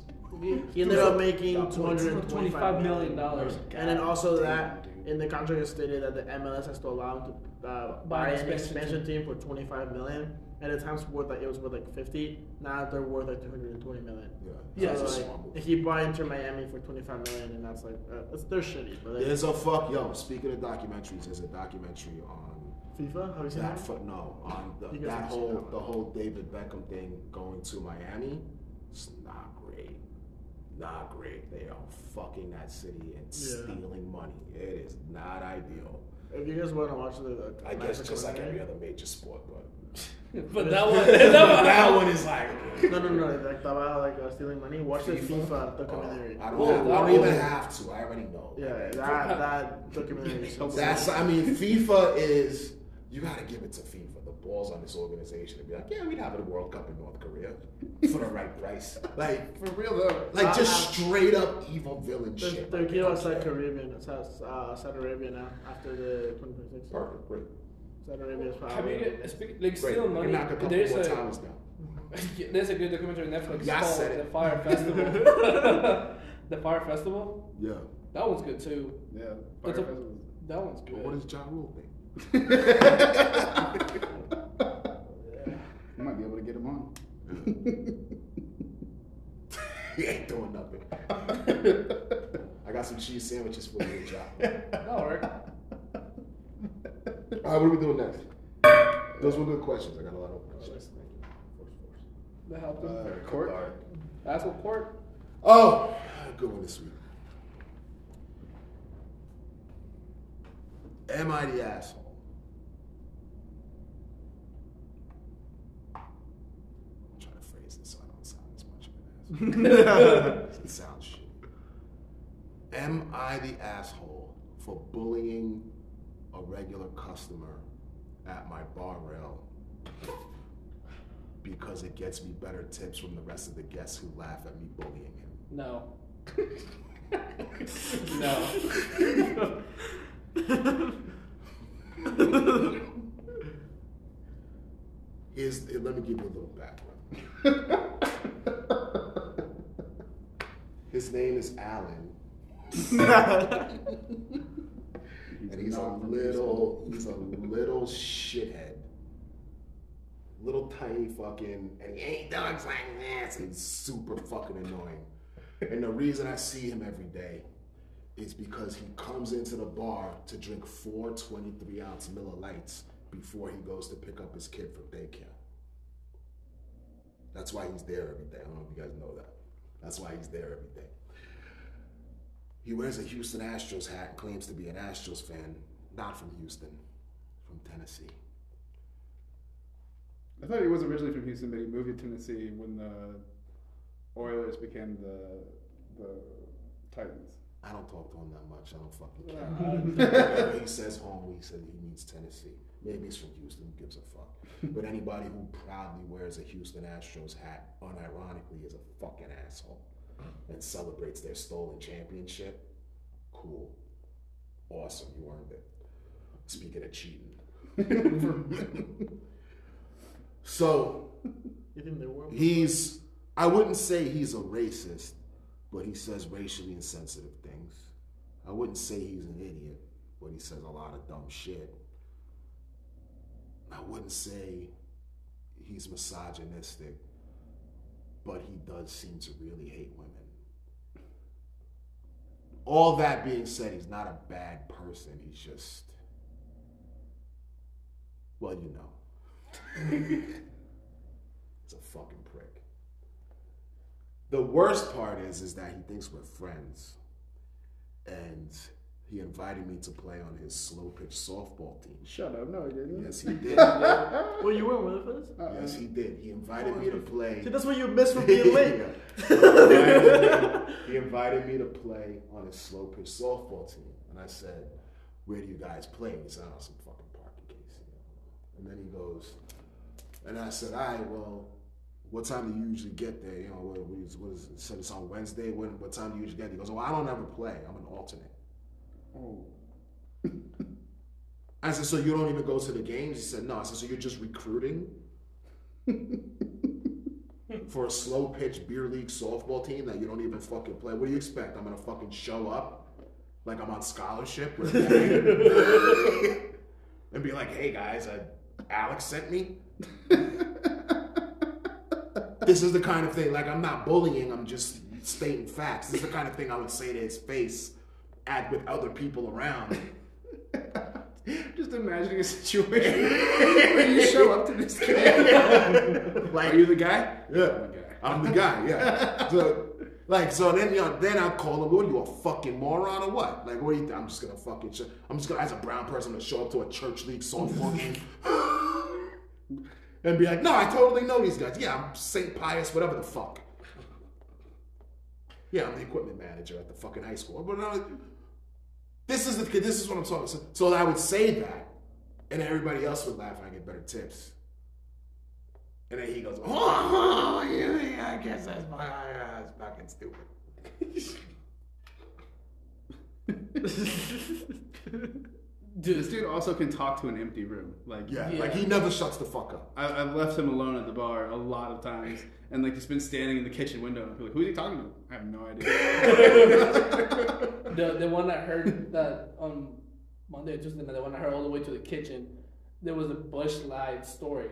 He ended up making Got two points. hundred and twenty-five million dollars. And then also Damn, that dude. in the contract it stated that the MLS has to allow him to uh, Buy buy an an expansion expansion team for twenty-five million. At the time's worth like it was worth like fifty. Now they're worth like two hundred and twenty million. Yeah, Yeah, so That's like, if he buy Inter Miami for twenty-five million, and that's like uh, that's, they're shitty. But like, There's a fuck yo. Speaking of documentaries, there's a documentary on FIFA, have you seen that. that? Foot no on the, that whole that the whole David Beckham thing going to Miami. It's not great. Not great. They are fucking that city and Yeah. stealing money. It is not ideal. If you guys want to watch the, the I guess just like game, every other major sport, but But that one, that one, that one is like No, no, no. Like about like uh, stealing money. Watch the FIFA documentary. I don't, Well, have, I don't even was- have to. I already know. Yeah, that that documentary. Is so That's. I mean, FIFA is. You got to give it to FIFA. The balls on this organization to be like, yeah, we'd have a World Cup in North Korea for the right price. Like, For real though. like just Uh, straight up evil villain They're, shit. they're Like, giving they us don't Saudi. Arabia, uh, Saudi Arabia now after the 2026. Perfect. Great. Saudi Arabia is Have probably. you get, uh, speak, like Great. steal We money? knock a couple There's more a towers down. there's a good documentary on Netflix Yeah, called said The. Fire Festival. the Fire Festival. Yeah. That one's good too. Yeah. It's a- Festival. That one's But good. what does John Rule think? You might be able to get him on. he ain't doing nothing. I got some cheese sandwiches for you, John. That'll work. All right, what are we doing next? Those were good questions. I got a lot of questions. That helped Uh, court. That's what court. Oh, good one this week. Am I the asshole? I'm trying to phrase this so I don't sound as much of an asshole. it sounds shit. Am I the asshole for bullying a regular customer at my bar rail because it gets me better tips from the rest of the guests who laugh at me bullying him? No. no. Here's, let me give you a little background. His name is Alan, and he's a little, he's a little shithead. Little tiny fucking, and he ain't dogs like this. He's super fucking annoying. And the reason I see him every day is because he comes into the bar to drink four 23 ounce Miller Lights before he goes to pick up his kid from daycare. That's why he's there every day. I don't know if you guys know that. That's why he's there every day. He wears a Houston Astros hat and claims to be an Astros fan, not from Houston, from Tennessee. I thought he was originally from Houston, but he moved to Tennessee when the Oilers became the the Titans. I don't talk to him that much. I don't fucking care. He says home, he says he means Tennessee. Maybe he's from Houston. Who gives a fuck? But anybody who proudly wears a Houston Astros hat, unironically, is a fucking asshole and celebrates their stolen championship. Cool. Awesome. You earned it. Speaking of cheating. so You think they were? he's I wouldn't say he's a racist, but he says racially insensitive things. I wouldn't say he's an idiot, but he says a lot of dumb shit. I wouldn't say he's misogynistic, but he does seem to really hate women. All that being said, he's not a bad person. He's just, well, you know. it's a fucking prick. The worst part is, is that he thinks we're friends, and he invited me to play on his slow pitch softball team. Shut up! No, he didn't. Yes, he did. Well, you weren't with us for this? Uh-uh. yes, he did. He invited oh, me to play. See, that's what you missed from being late. he invited me to play on his slow pitch softball team, and I said, "Where do you guys play?" He said, "Oh, some fucking park in KC." And then he goes, and I said, "All right, well, what time do you usually get there? You know, what, what is, what is it? Said it's on Wednesday. When? What time do you usually get there?" He goes, "Oh, I don't ever play. I'm an alternate." Oh. I said, "So you don't even go to the games?" He said, "No." I said, "So you're just recruiting?" For a slow pitch beer league softball team that you don't even fucking play. What do you expect? I'm gonna fucking show up like I'm on scholarship with and be like, hey guys, uh, Alex sent me. this is the kind of thing, like I'm not bullying, I'm just stating facts. This is the kind of thing I would say to his face at with other people around. Just imagining a situation where you show up to this game. Like Are you the guy? Yeah, I'm the guy. I'm the guy. Yeah. So, like, so then, you know, then I'll call him. What are you, a fucking moron or what? Like, what do you? think? I'm just gonna fucking. Sh- I'm just gonna, as a brown person, I'm gonna show up to a church league softball game. and be like, no, I totally know these guys. Yeah, I'm St. Pius, whatever the fuck. Yeah, I'm the equipment manager at the fucking high school. But uh, this is the, this is what I'm talking. So, so I would say that, and everybody else would laugh, and I get better tips. And then he goes, "Oh, yeah, yeah, I guess that's my that's fucking stupid." This dude also can talk to an empty room. Like, Yeah, Yeah. like he never shuts the fuck up. I, I've left him alone at the bar a lot of times, and like he's been standing in the kitchen window and be like, "Who's he talking to?" I have no idea. The the one I heard that on Monday or Tuesday, the one I heard all the way to the kitchen, there was a Busch Light story.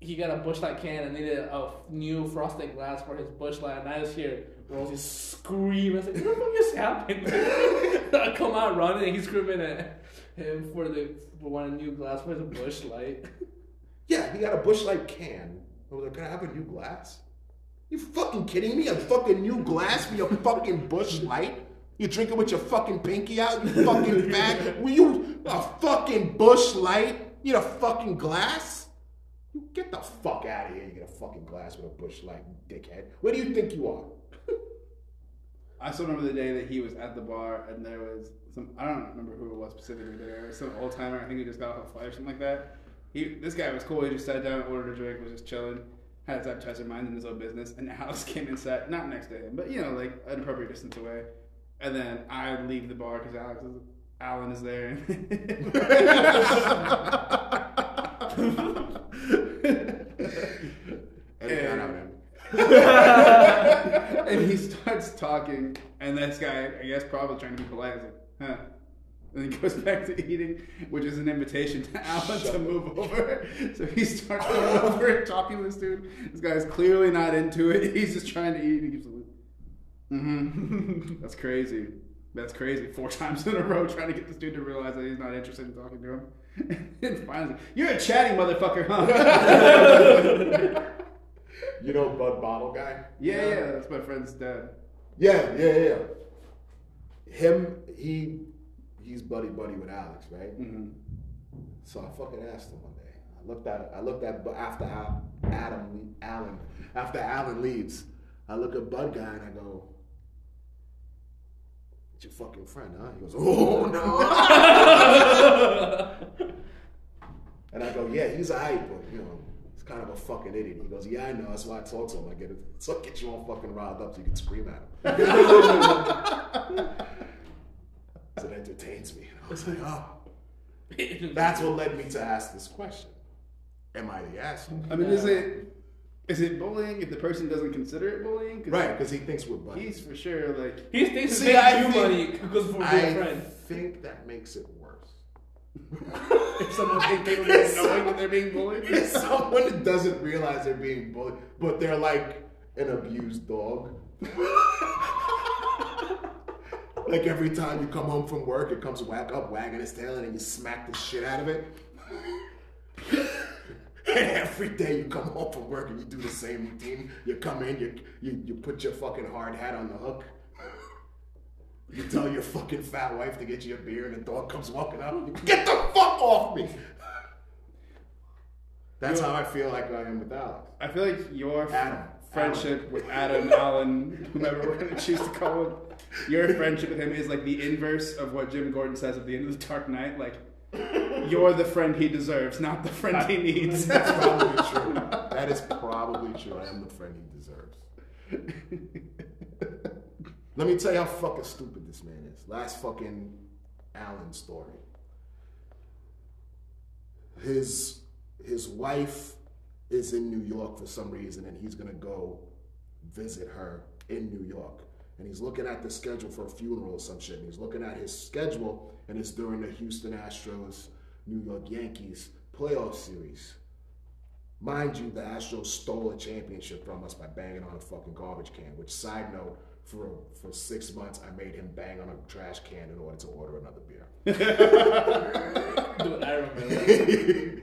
He got a Buschlight can and needed a new frosted glass for his Buschlight, and I just hear Rosie scream. I was like, "What is happening?" I come out running, and he's screaming at him for the for one new glass for his Buschlight. Yeah, he got a Buschlight can. I was like, "Can I have a new glass?" You fucking kidding me? A fucking new glass for your fucking Buschlight? You drinking with your fucking pinky out, you fucking fag? Will you a fucking Busch Light? You need a fucking glass? You get the fuck out of here! You get a fucking glass with a Busch Light, dickhead. Where do you think you are? I still remember the day that he was at the bar and there was some I don't remember who it was specifically there. Some old timer, I think he just got off a flight or something like that. He this guy was cool, he just sat down, ordered a drink, was just chilling, had his appetizer minding his own business, and Alex came and sat not next to him, but you know, like an appropriate distance away. And then I leave the bar because Alex is Alan is there. And it got out of him. and he starts talking, and this guy, I guess, probably trying to be polite, is like, huh. And he goes back to eating, which is an invitation to Alan to move over. So he starts going over and talking to this dude. This guy's clearly not into it. He's just trying to eat. And he keeps like, mm-hmm. That's crazy. That's crazy. Four times in a row trying to get this dude to realize that he's not interested in talking to him. and finally, you're a chatty motherfucker, huh? You know Bud Bottle guy? yeah, yeah, that's my friend's dad. Yeah, yeah, yeah. Him, he, he's buddy buddy with Alex, right? Mm-hmm. So I fucking asked him one day. I looked at, I looked at, after Adam, le- Allen, after Allen leaves, I look at Bud guy and I go, "It's your fucking friend, huh?" He goes, "Oh no." and I go, "Yeah, he's alright, but you know." He's kind of a fucking idiot. He goes, "Yeah, I know. That's why I talk to him. I get it. So I get you all fucking riled up so you can scream at him." so it entertains me. And I was like, "Oh." That's what led me to ask this question. Am I the asshole? I mean, is it is it bullying if the person doesn't consider it bullying? 'Cause Right, because he thinks we're buddies. He's for sure like He thinks See, See, I you money because for being I friend. think that makes it worse. If someone's incapable of knowing that they're being bullied. If someone that doesn't realize they're being bullied, but they're like an abused dog. like every time you come home from work, it comes whack up, wagging its tail, and then you smack the shit out of it. and every day you come home from work and you do the same routine. You come in, you you, you put your fucking hard hat on the hook. You tell your fucking fat wife to get you a beer, and the dog comes walking up. You, get the fuck off me! That's how I feel like I am with Alex. I feel like your Adam. friendship with Adam, Allen, whomever we're gonna choose to call him, your friendship with him is like the inverse of what Jim Gordon says at the end of the Dark Knight. Like you're the friend he deserves, not the friend he needs. That's probably true. That is probably true. I am the friend he deserves. Let me tell you how fucking stupid this man is. Last fucking Allen story. His his wife is in New York for some reason, and he's gonna go visit her in New York. And he's looking at the schedule for a funeral or some shit. And he's looking at his schedule, and it's during the Houston Astros, New York Yankees playoff series. Mind you, the Astros stole a championship from us by banging on a fucking garbage can. Which, side note, for for six months, I made him bang on a trash can in order to order another beer. Dude, I remember.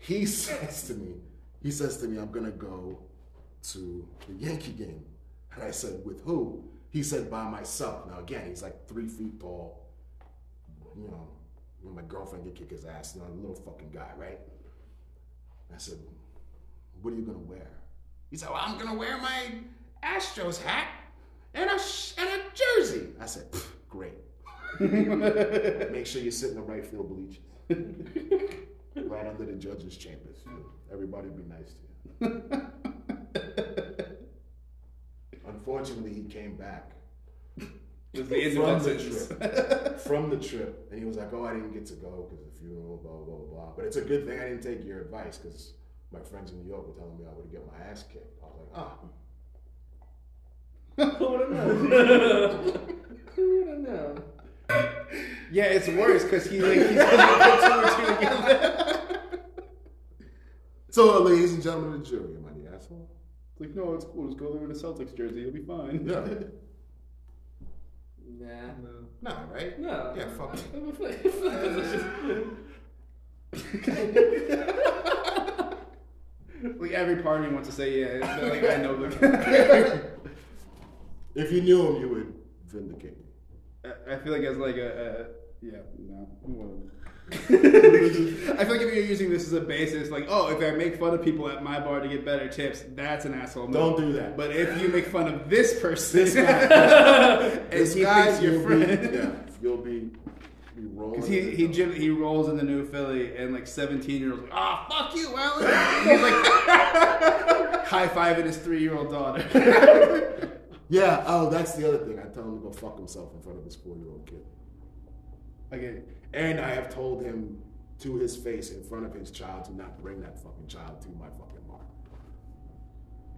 he says to me, he says to me, I'm gonna go to the Yankee game. And I said, with who? He said by myself. Now again, he's like three feet tall. You know, when my girlfriend could kick his ass, you know, a little fucking guy, right? I said, "What are you gonna wear?" He said, "Well, I'm gonna wear my Astros hat and a sh- and a jersey." I said, "Great. Make sure you sit in the right field bleachers, right under the judges' chambers. Everybody be nice to you." Unfortunately, he came back It was the end from of the trip. from the trip, and he was like, "Oh, I didn't get to go because of the funeral, blah blah blah blah." But it's a good thing I didn't take your advice because my friends in New York were telling me I would get my ass kicked. I was like, "Ah, Who would have known? Who would have known? Yeah, it's worse because he like he doesn't put two and two together. So, ladies and gentlemen of the jury, am I the asshole? It's like, no, it's cool. Just go there in a Celtics jersey. You'll be fine. Yeah. Nah. nah, right? No. Yeah, fuck it. I'm a flip- flip Like every party wants to say, yeah, they're like I know the. If you knew him, you would vindicate me. I- I feel like as like a, a yeah, no, whatever. I feel like if you're using this as a basis, like, oh, if I make fun of people at my bar to get better tips, that's an asshole. Don't do that. But if you make fun of this person, This guy, this he guy, thinks you're be, friend, yeah, you'll be. Because he he gen- he rolls in the new Philly and like 17 year olds like ah fuck you Alan he's like high fiving his three year old daughter. Yeah. Oh, that's the other thing. I tell him to go fuck himself in front of his four-year-old kid. okay, And I have told him to his face in front of his child to not bring that fucking child to my fucking bar.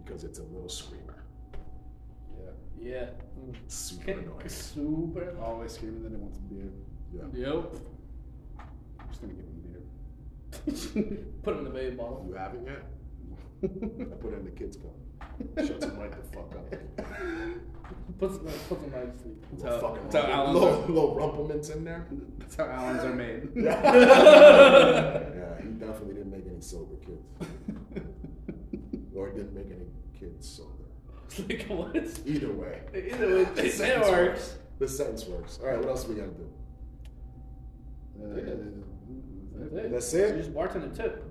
Because it's a little screamer. yeah, Yeah. Super annoying. Super. always screaming that he wants a beer. Yeah. Yep. I'm just gonna give him a beer. Put him in the baby bottle. You haven't yet? I put it in the kids' cup. Shuts him right the fuck up. Put some, put some nice sleep. Little how- fucking that's how rumple- little, are. little rumplements in there. That's how Alans are made. Yeah, he definitely didn't make any sober kids. or didn't make any kids sober. Like what? Either way. Either way, The sentence works. The sentence works. All right, what else we gotta do? Uh, that's it. That's it? You just bartend a tip.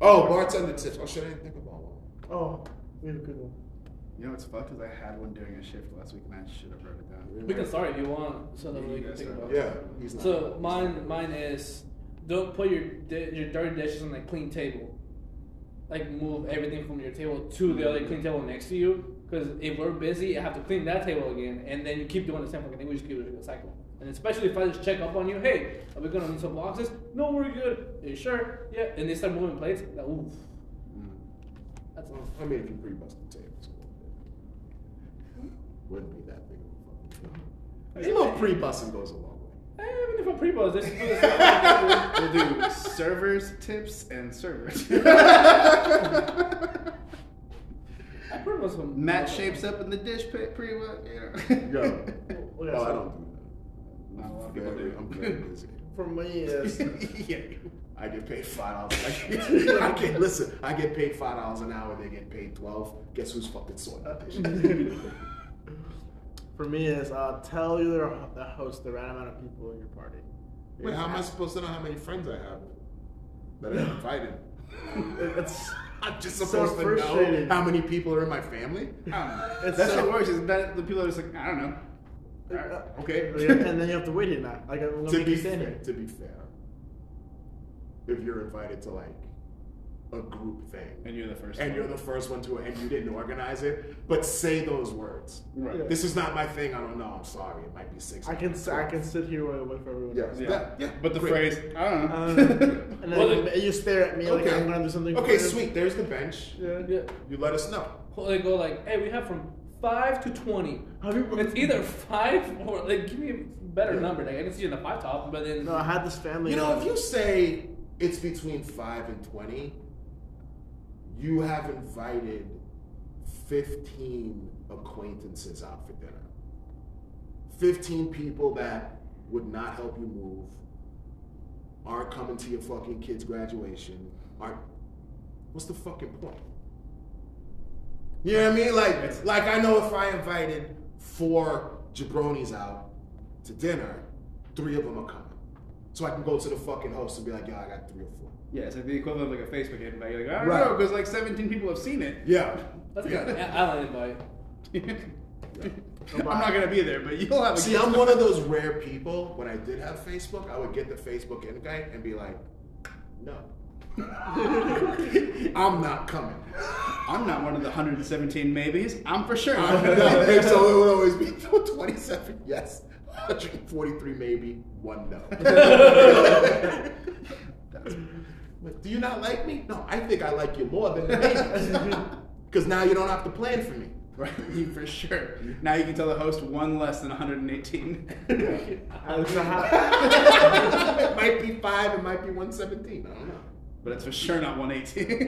Oh, bartender tips. Oh, shit, I didn't think about one. Oh, we have a good one. You know what's fucked is I had one during a shift last week and I should have wrote it down. We can start if you want, so that Yeah, we can think start. about. Yeah, he's not. So mine, mine is don't put your di- your dirty dishes on a clean table. Like move everything from your table to the other clean table next to you. Because if we're busy, I have to clean that table again, and then you keep doing the same fucking thing. We just keep doing a cycle. And especially if I just check up on you, hey, are we gonna need some boxes? No, we're good. Are you sure? Yeah. And they start moving plates. Like, oof. That's all. I mean, if you pre-bust the tables, wouldn't be that big of a fucking deal. A little pre-busting goes a long way. Even if I'm pre-buzz, this is do the. We'll do servers tips and servers. I pre-buzz some. Matt shapes up in the dish pre pre you know. Yo. We Oh, got I don't do Not a lot that. of people do. I'm very busy. For me, is yeah, I get paid five dollars. I get listen. I get paid five dollars an hour. They get paid twelve. Guess who's fucking sorting the dishes? for me is uh, tell your the host the right amount of people in your party. Wait, how am I supposed to know how many friends I have that I invited? It's I'm just So supposed to know how many people are in my family. I don't know. It's That's so- what works. Is that the people are just like I don't know. Okay. and then you have to wait in that. Like I'm gonna to be fair, to be fair, if you're invited to like a group thing And you're the first. and one. you're the first one to and you didn't organize it, but say those words. right. Yeah. This is not my thing. I don't know. I'm sorry. It might be six. I can s- I can sit here with, with everyone. Yeah. else. Yeah. That- yeah, But the great. phrase I don't know. Um, and then Well, you, you stare at me like Okay. I'm gonna do something. Okay, for you. sweet. There's the bench. Yeah. Yeah. You let us know. Well, they go like, hey, we have from five to twenty. Have you- It's either five or like give me a better number. Like I can see you in the five top, but then No, I had this family. You know, if you say it's between five and twenty, you have invited fifteen acquaintances out for dinner. Fifteen people that would not help you move, aren't coming to your fucking kid's graduation, aren't. What's the fucking point? You know what I mean? Like, like I know if I invited four jabronis out to dinner, three of them are coming. So I can go to the fucking host and be like, yo, I got three or four. Yeah, it's like the equivalent of like a Facebook invite. You're like, I don't Right. know, because like 17 people have seen it. Yeah. That's good. I I like invite. I'm not gonna be there, but you'll have. A See, I'm one of those rare people. When I did have Facebook, I would get the Facebook invite and be like, no. I'm not coming. I'm not one of the 117 maybes. I'm for sure. I'm not. And so it would always be 27 yes, 143 maybe, one no. But do you not like me? No, I think I like you more than the maybes. Because now you don't have to plan for me. right, for sure. Now you can tell the host one less than 118. Alex, how- it might be five, it might be 117. I don't know. but it's for sure not 118.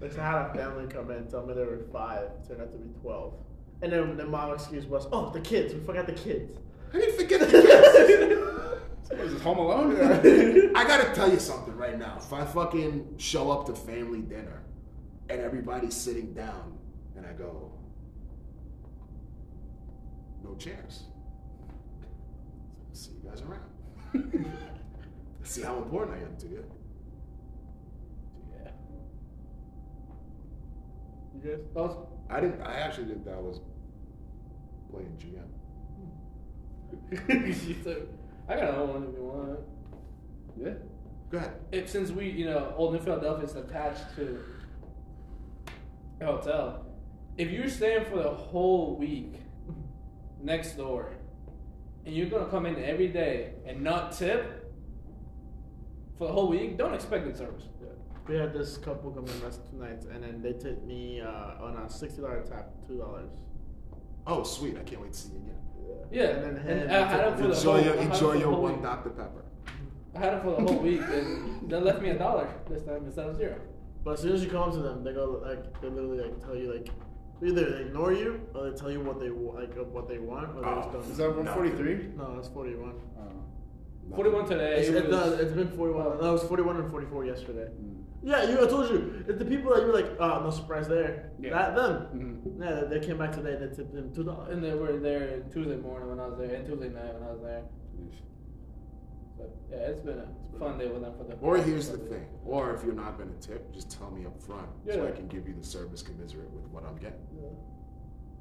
Like, I had a family come in and tell me there were five, turned out to be 12. And then the mom excuse was, oh, the kids, we forgot the kids. I didn't forget the kids. What is this Home Alone? I gotta tell you something right now. If I fucking show up to family dinner and everybody's sitting down and I go, no chairs. See you guys around. See how important I am to you. Yeah. You guys? That I didn't. I actually didn't. think I was playing GM. she said, I got another one if you want. Yeah. Go ahead. If since we, you know, Old New Philadelphia is attached to a hotel, if you're staying for the whole week next door, and you're gonna come in every day and not tip for the whole week, don't expect good service. We had this couple come in last two nights, and then they tipped me uh, on a $60 tap, $2. Oh, sweet! I can't wait to see you again. Yeah, And then and him, I had him for the Enjoy whole. your I had him enjoy your whole one week. Dr Pepper. I had him for the whole week, and they left me a dollar this time instead of zero. But as soon as you come to them, they go like they literally like tell you like either they ignore you or they tell you what they like uh, what they want or they just Oh. don't. Is that 143? No, that's forty one. No. Forty-one today. It's, it it, no, was- it's been forty one. No, it was forty one and forty four yesterday. Mm. Yeah, you. I told you. It's the people that you were like, oh, no surprise there. Yeah. That them. Mhm. Yeah, they came back today. They tipped them two dollars. And they were there Tuesday morning when I was there, and Tuesday night when I was there. But yeah, it's been a fun day with them for the. Or here's the thing. Or if you're not gonna tip, just tell me up front so I can give you the service commensurate with what I'm getting.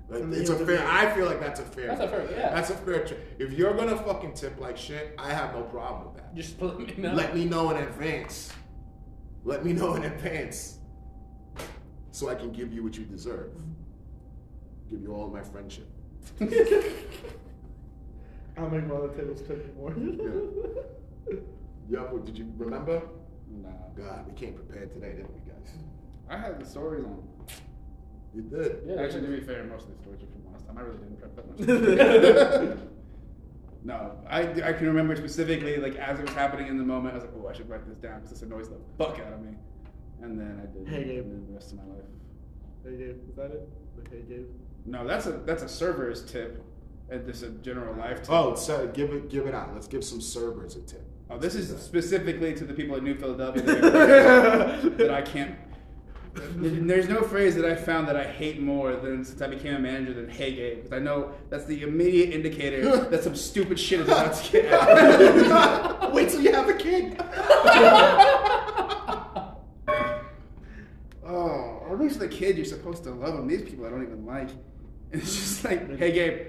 Like, it's a fair. I feel like that's a fair. That's a fair- yeah. That's a fair. Tr- if you're gonna fucking tip like shit, I have no problem with that. Just let me know. Let me know in advance. Let me know in advance, so I can give you what you deserve. Give you all my friendship. I'll make my other tables tip more. Yo, did you remember? Nah. God, we came prepared today, didn't we, guys? I had the stories on. You did. Yeah, Actually, to be fair, most of the stories are from last time. I really didn't prep that much. No, I, I can remember specifically, like, as it was happening in the moment, I was like, oh, I should write this down because this annoys the fuck out of me. And then I did. Hey, Gabe. and the rest of my life. Hey Gabe, is that it? Like, hey Gabe. No, that's a that's a server's tip. And this a general life tip. Oh, so give it, give it out. Let's give some servers a tip. Oh, this is specifically to the people in New Philadelphia that, that I can't. There's no phrase that I found that I hate more than since I became a manager than "Hey Gabe," because I know that's the immediate indicator that some stupid shit is about to get out. Of. Wait till you have a kid. oh, or at least the kid you're supposed to love them. These people I don't even like. And it's just like, "Hey Gabe,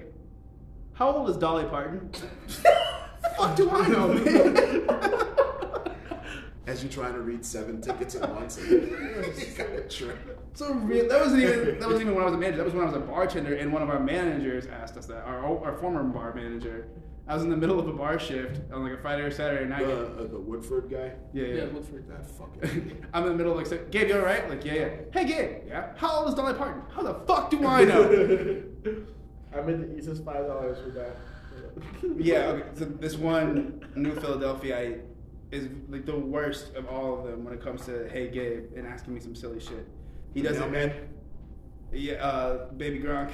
how old is Dolly Parton?" Fuck do I know, man? As you're trying to read seven tickets at once, and you got a trip. So real, that wasn't even that wasn't even when I was a manager. That was when I was a bartender, and one of our managers asked us that. Our our former bar manager. I was in the middle of a bar shift on like a Friday or Saturday night. The, uh, the Woodford guy. yeah, yeah. Yeah, Woodford. That fucking. I'm in the middle of like, say, Gabe, you all right? Like, yeah, yeah. Hey, Gabe, yeah. How old is Dolly Parton? How the fuck do I know? I made the easiest five dollars with that. yeah. Okay, so this one New Philadelphia I, is like the worst of all of them when it comes to Hey Gabe and asking me some silly shit. He does it, Mailman? Yeah, uh, Baby Gronk.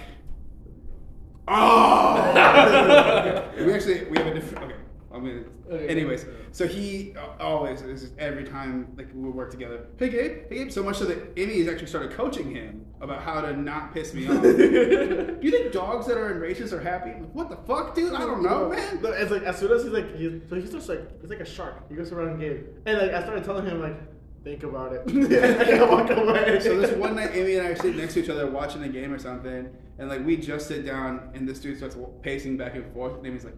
Oh! we actually we have a different. Okay, I mean, Okay. anyways, so he uh, always is just every time like we work together. Hey Gabe, hey Gabe. So much so that Amy has actually started coaching him about how to not piss me off. Do you think dogs that are in races are happy? Like, what the fuck, dude? I don't know, man. No, it's like as soon as he's like, he's, so he starts like, it's like a shark. He goes around Gabe, and like I started telling him like, think about it. I gotta walk away. So this one night, Amy and I are sitting next to each other watching a game or something, and like we just sit down, and this dude starts pacing back and forth, and Amy's like,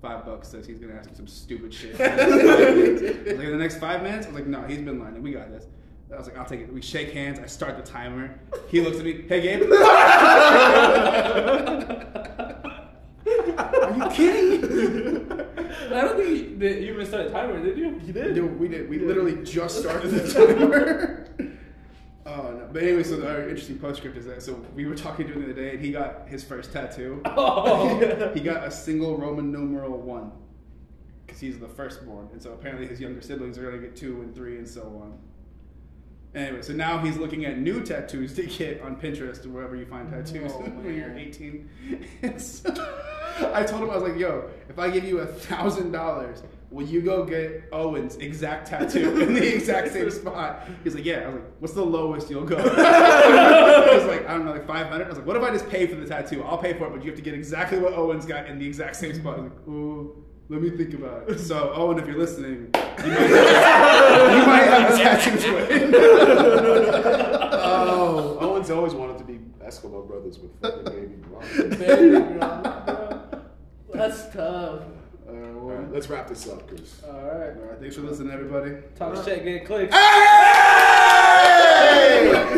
five bucks says he's gonna ask me some stupid shit. I like, in the next five minutes, I was like, no, he's been lying. We got this. I was like, I'll take it. We shake hands. I start the timer. He looks at me. Hey, Gabe. Are you kidding? I don't think that you even started the timer, did you? he did. Dude, we did. We literally just started the timer. Oh no! But anyway, so the our interesting postscript is that so we were talking to him the other day, and he got his first tattoo. Oh. he got a single Roman numeral one because he's the firstborn, and so apparently his younger siblings are gonna get two and three and so on. Anyway, so now he's looking at new tattoos to get on Pinterest or wherever you find oh, tattoos Oh, when you're 18. So I told him I was like, "Yo, if I give you a thousand dollars, will you go get Owen's exact tattoo in the exact same spot?" He's like, "Yeah." I was like, "What's the lowest you'll go?" I was like, "I don't know, like 500." I was like, "What if I just pay for the tattoo? I'll pay for it, but you have to get exactly what Owen's got in the exact same spot." I was like, "Ooh." Let me think about it. So, Owen, if you're listening, you might have, you might have a tattoo twin. Oh, Owens always wanted to be Eskimo brothers with fucking baby blonde. Baby. That's tough. Well, right, let's wrap this up, cause. All right. all right, thanks for listening, everybody. Talk shit, get clicks. Hey!